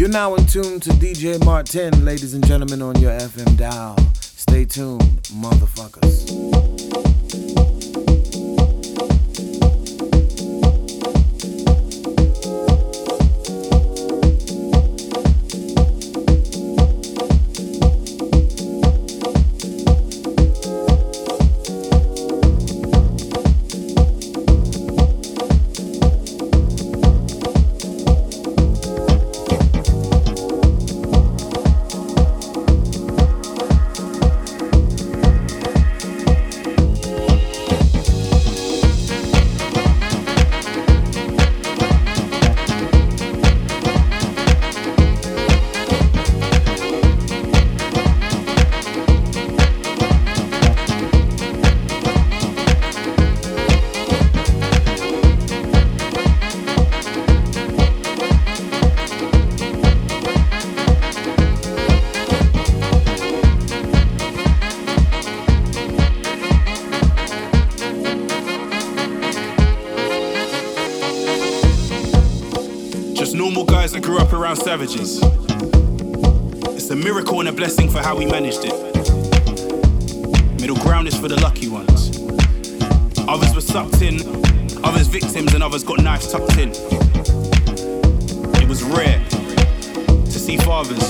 You're now in tune to DJ Martin, ladies and gentlemen, on your FM dial. Stay tuned, motherfuckers. Savages. It's a miracle and a blessing for how we managed it. Middle ground is for the lucky ones. Others were sucked in, others victims, and others got knives tucked in. It was rare to see fathers.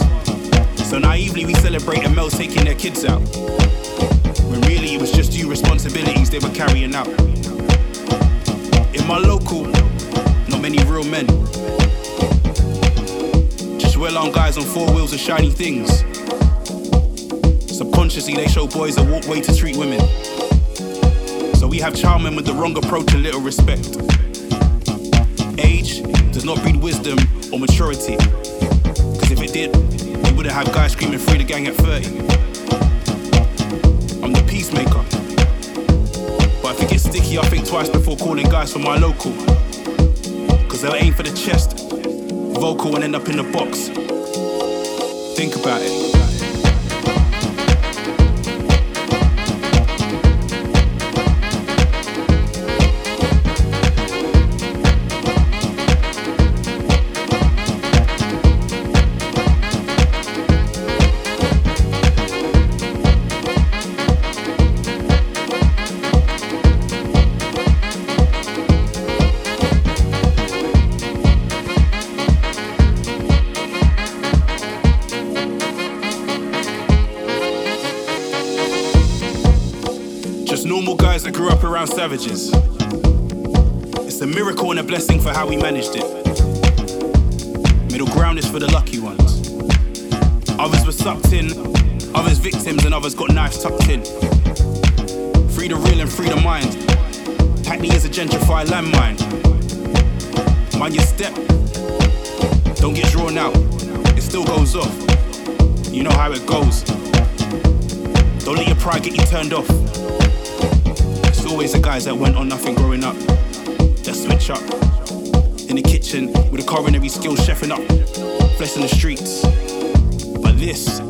So naively we celebrate a male taking their kids out. When really it was just due responsibilities they were carrying out. In my local, not many real men well armed guys on four wheels and shiny things. Subconsciously, they show boys a walkway to treat women. So we have charming with the wrong approach and little respect. Age does not breed wisdom or maturity. Because if it did, we wouldn't have guys screaming free the gang at 30. I'm the peacemaker. But if it gets sticky, I think twice before calling guys from my local. Cause they'll aim for the chest vocal and end up in the box. Think about it. Savages. It's a miracle and a blessing for how we managed it. Middle ground is for the lucky ones. Others were sucked in, others victims, and others got knives tucked in. Free the real and free the mind. Hackney is a gentrified landmine. Mind your step, don't get drawn out. It still goes off. You know how it goes. Don't let your pride get you turned off always the guys that went on nothing growing up. That switch up. In the kitchen with a culinary skills chefing up. Flesh in the streets. But this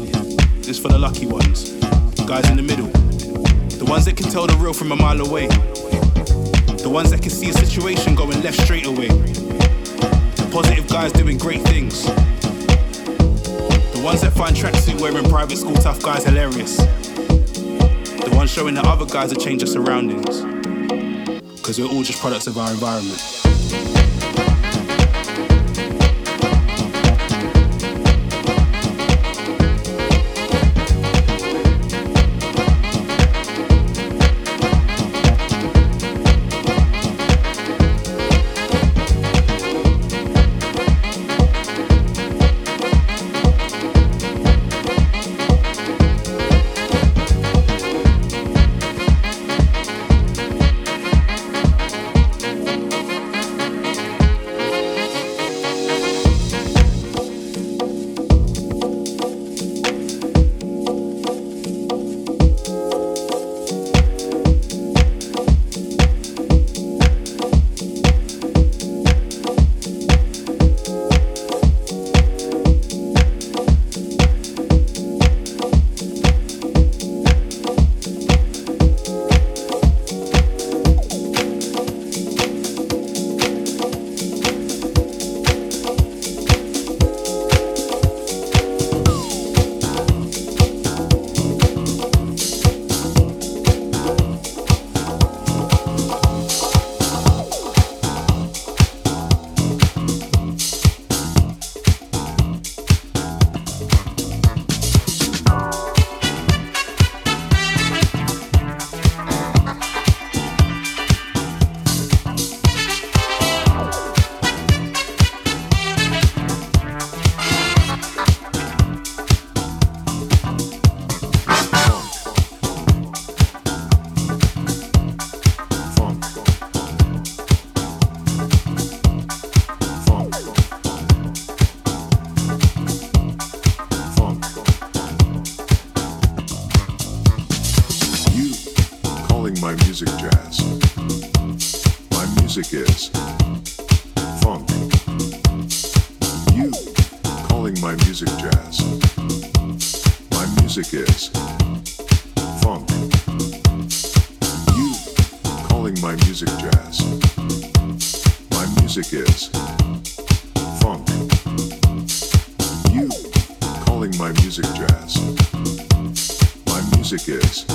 is for the lucky ones. Guys in the middle. The ones that can tell the real from a mile away. The ones that can see a situation going left straight away. The positive guys doing great things. The ones that find tracksuit wearing private school tough guys hilarious one showing that other guys have changed their surroundings. Because we're all just products of our environment. Is funk. You calling my music jazz. My music is funk. You calling my music jazz. My music is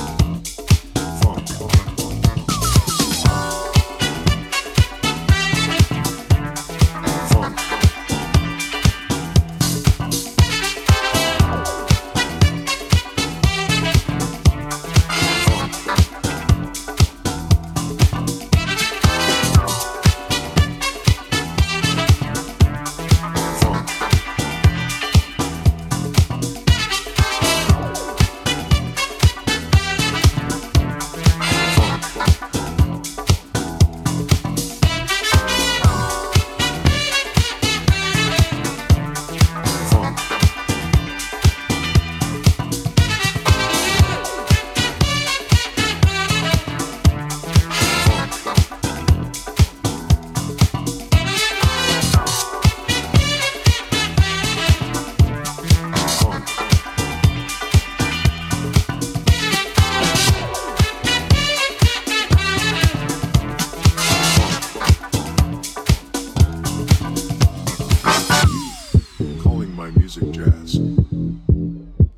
jazz.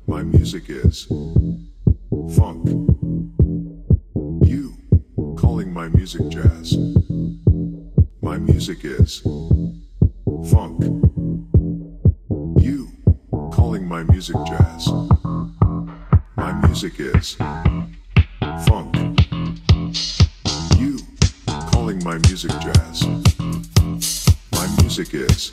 My music is funk. You calling my music jazz. My music is funk. You calling my music jazz. My music is funk. You calling my music jazz. My music is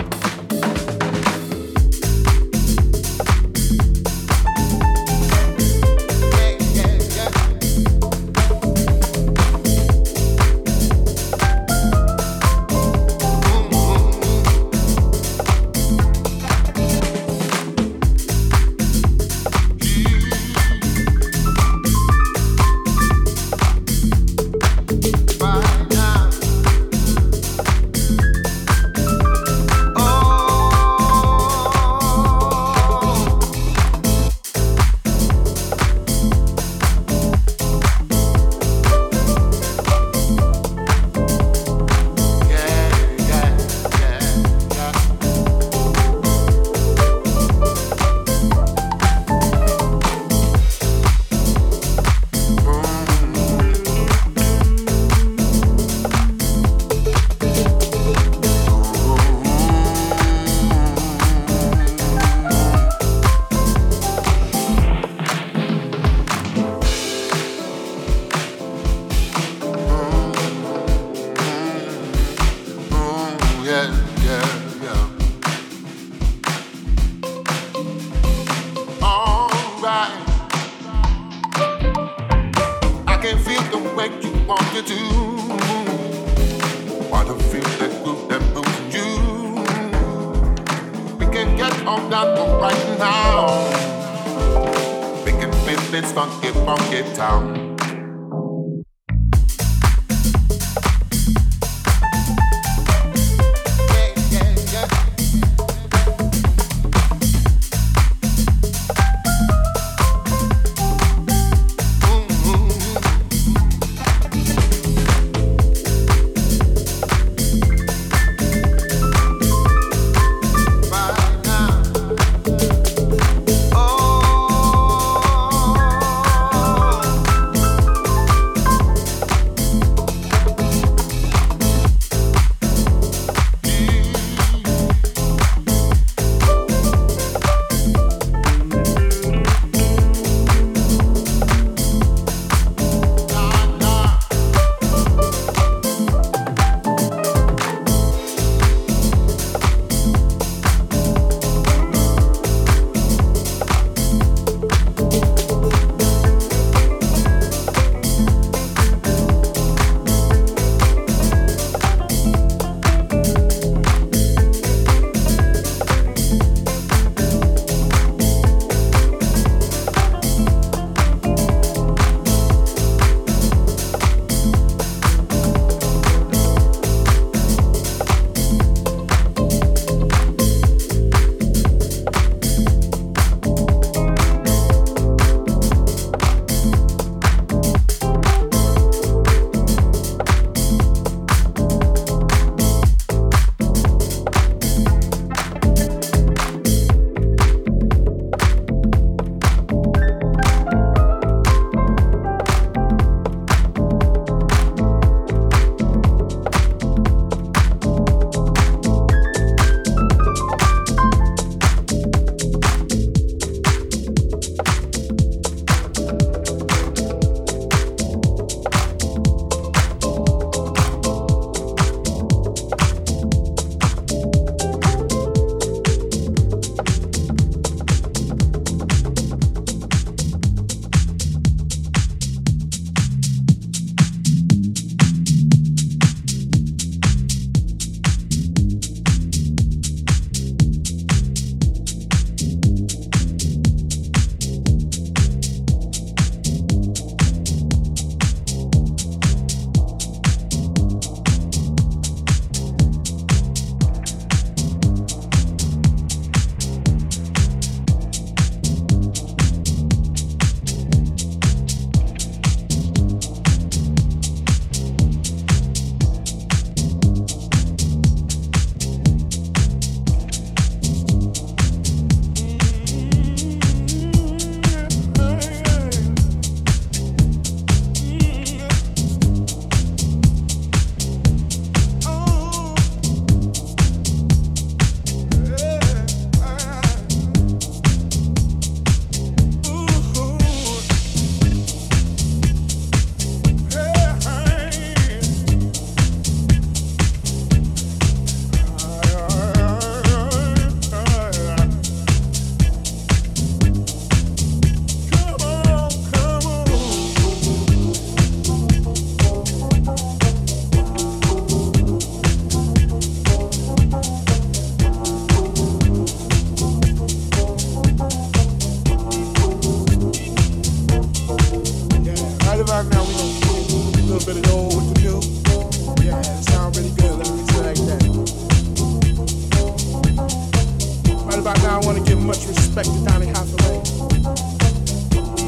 respect to Donny Hathaway.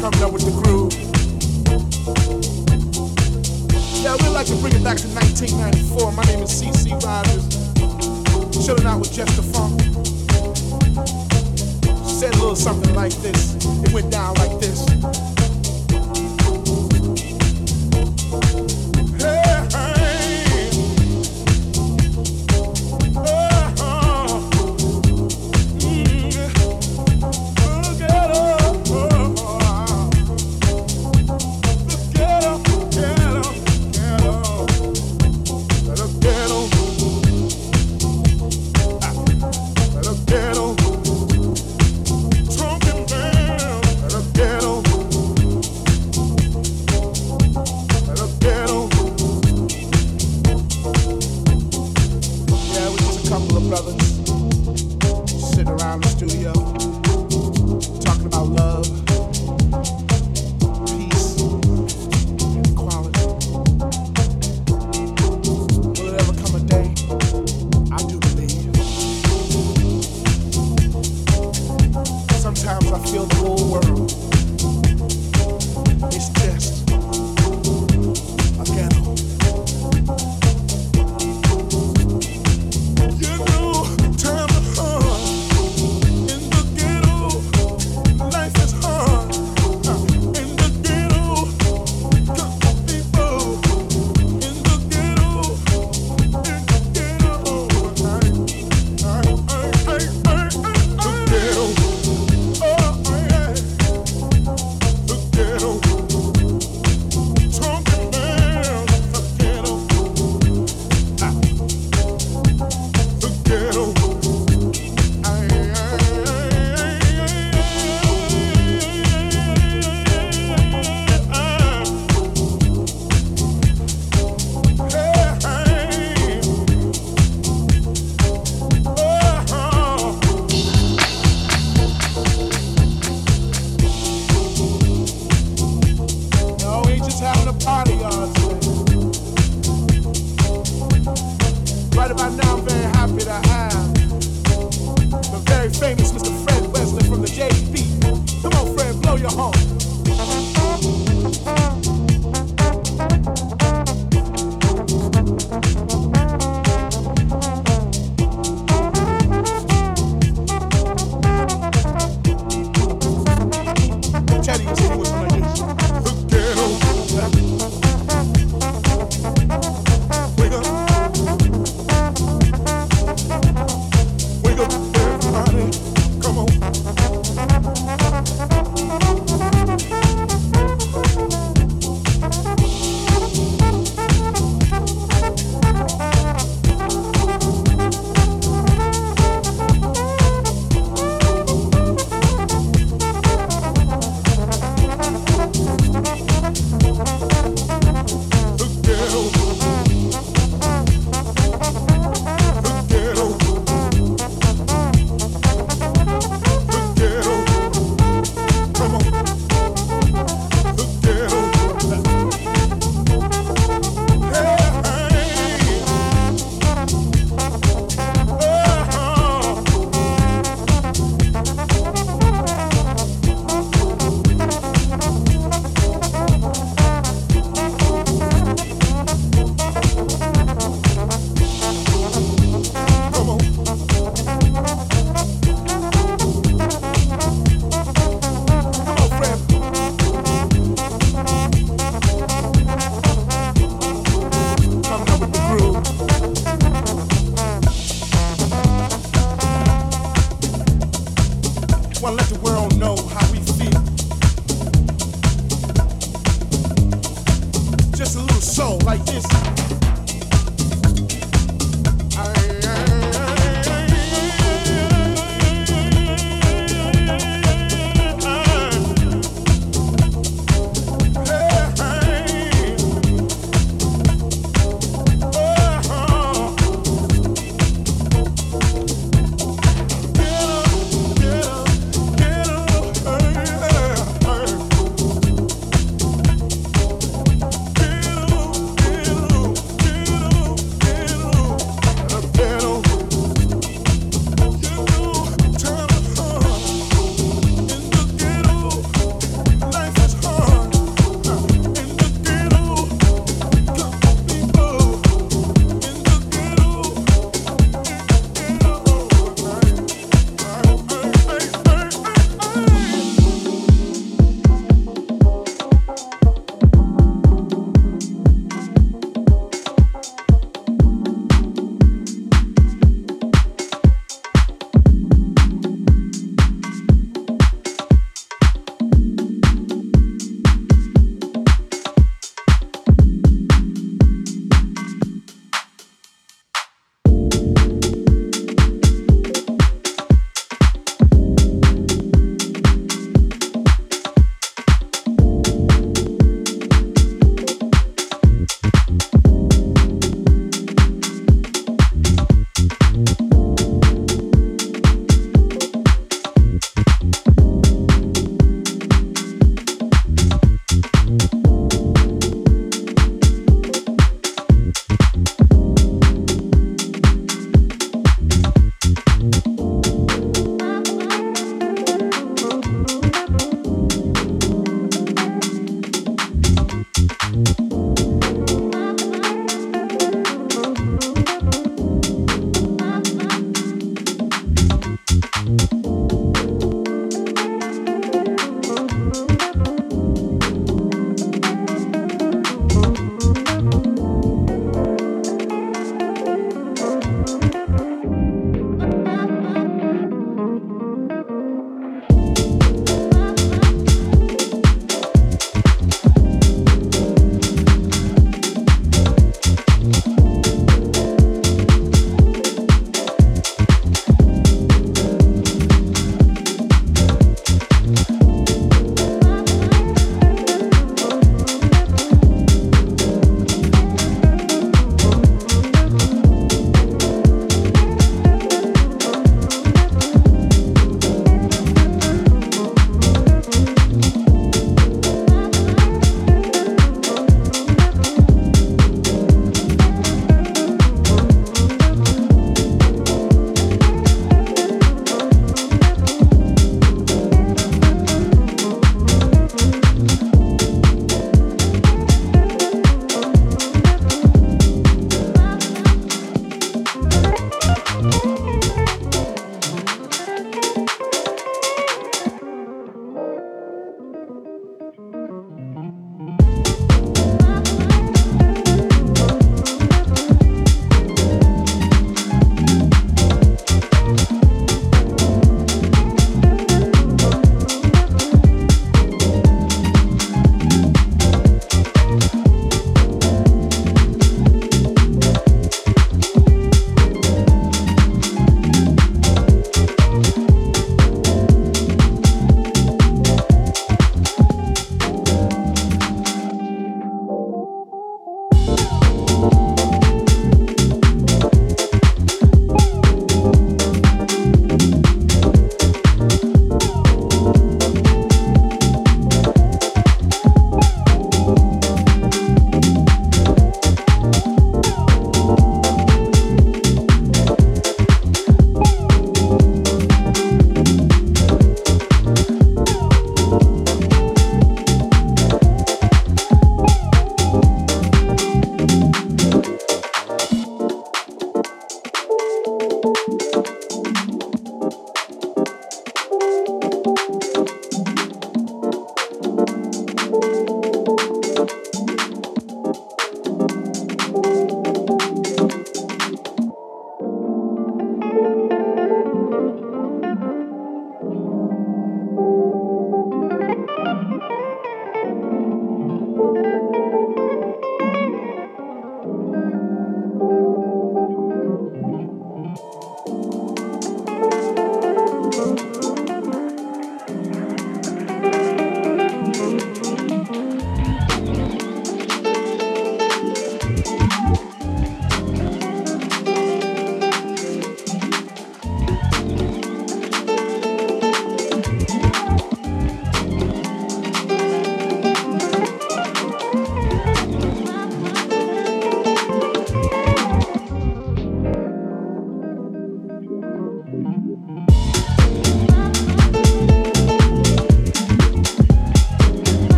Coming up with the groove. Yeah, we'd like to bring it back to 1994. My name is CC Rogers. Chilling out with Jester Funk. Said a little something like this. It went down like this.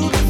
What.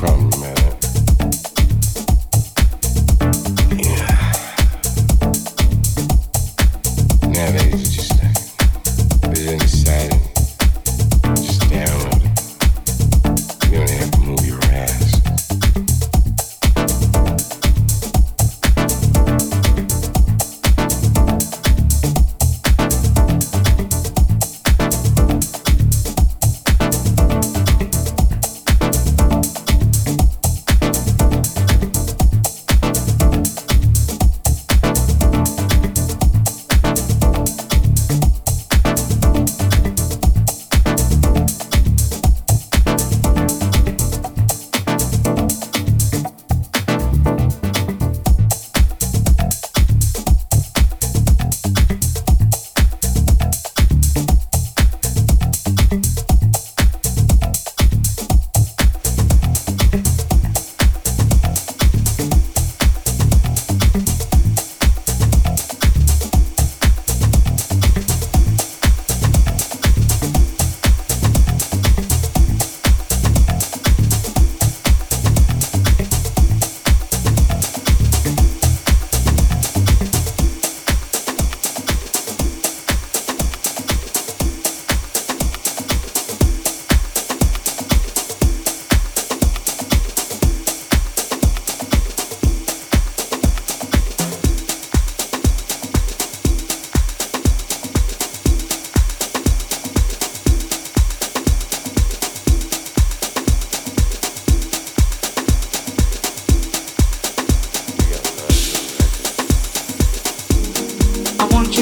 Having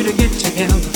to get together.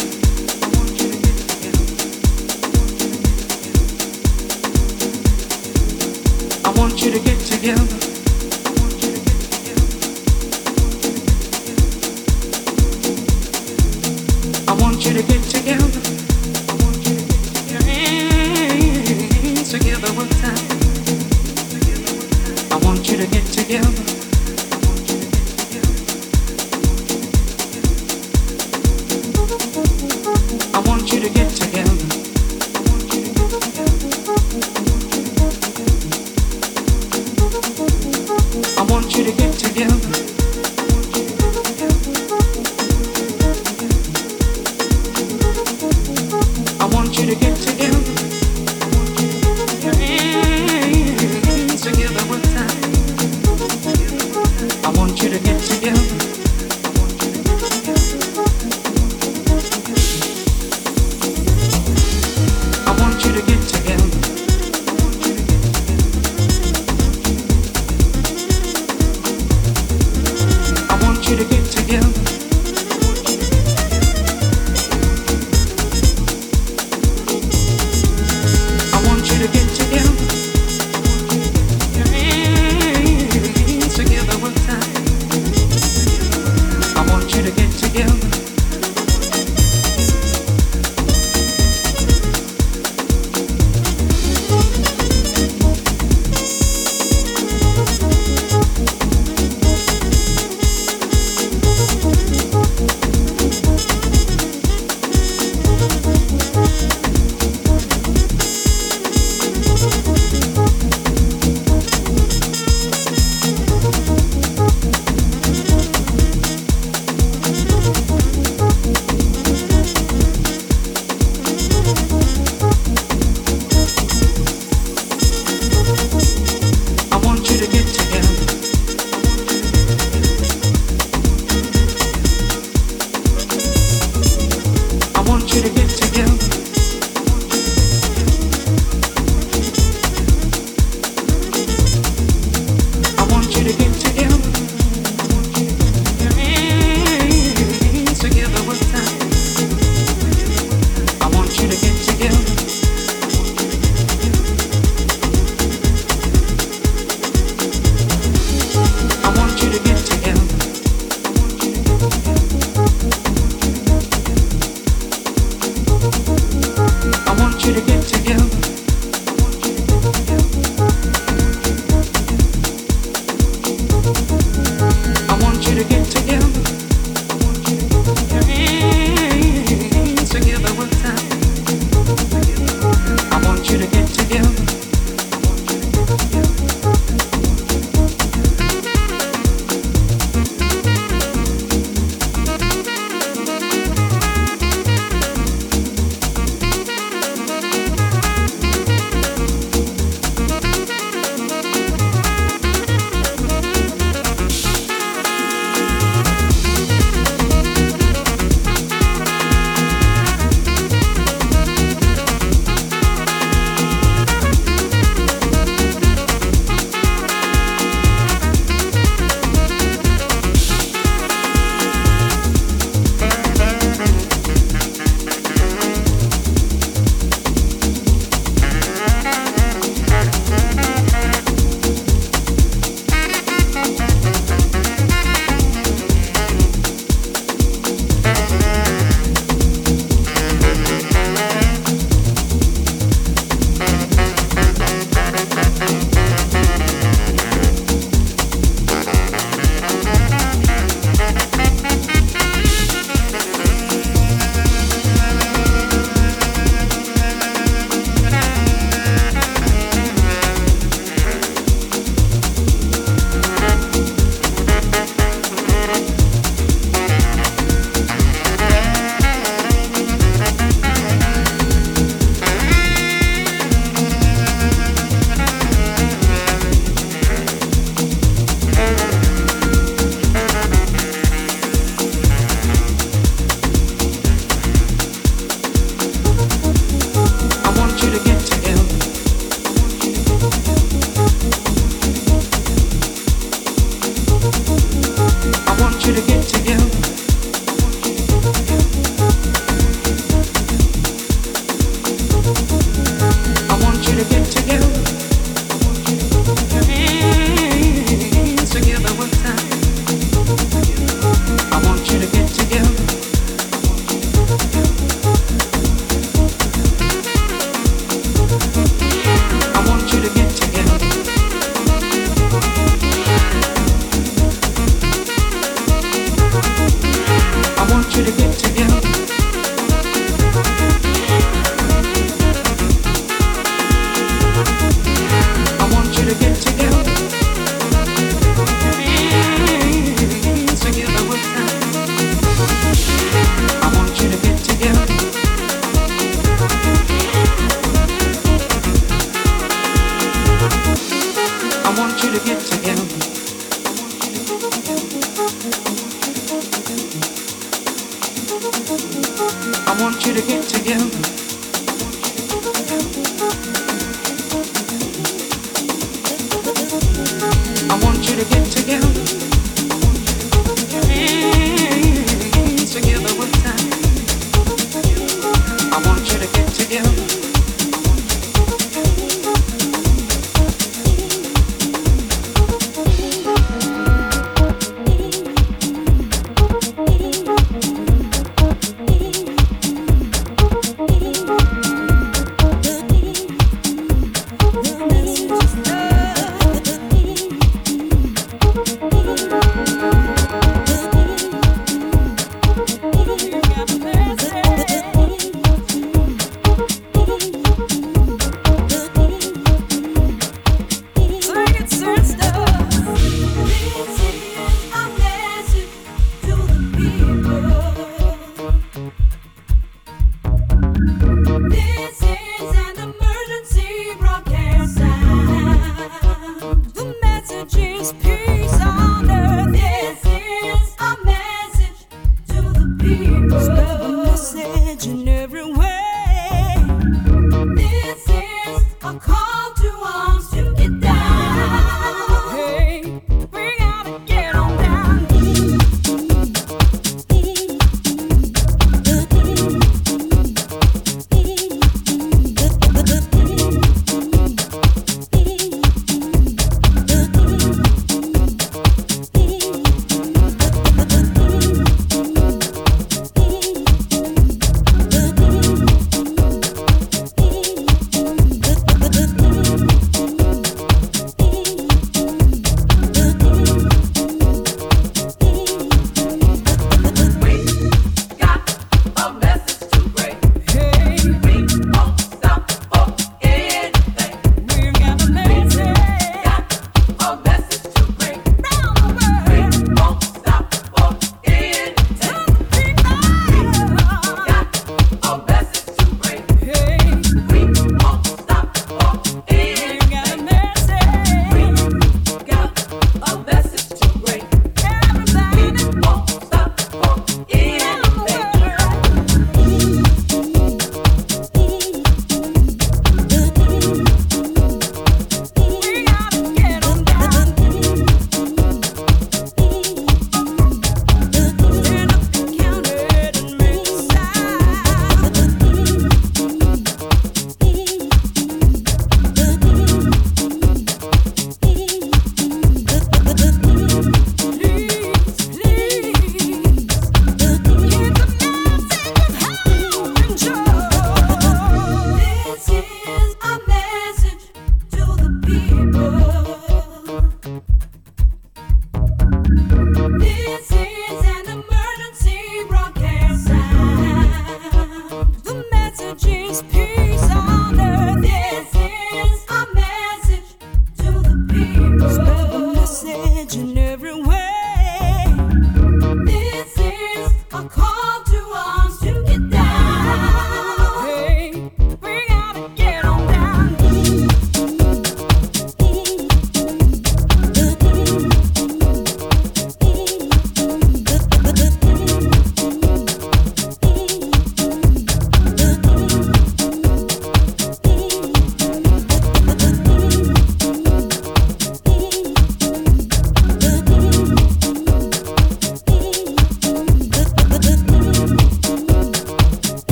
Stand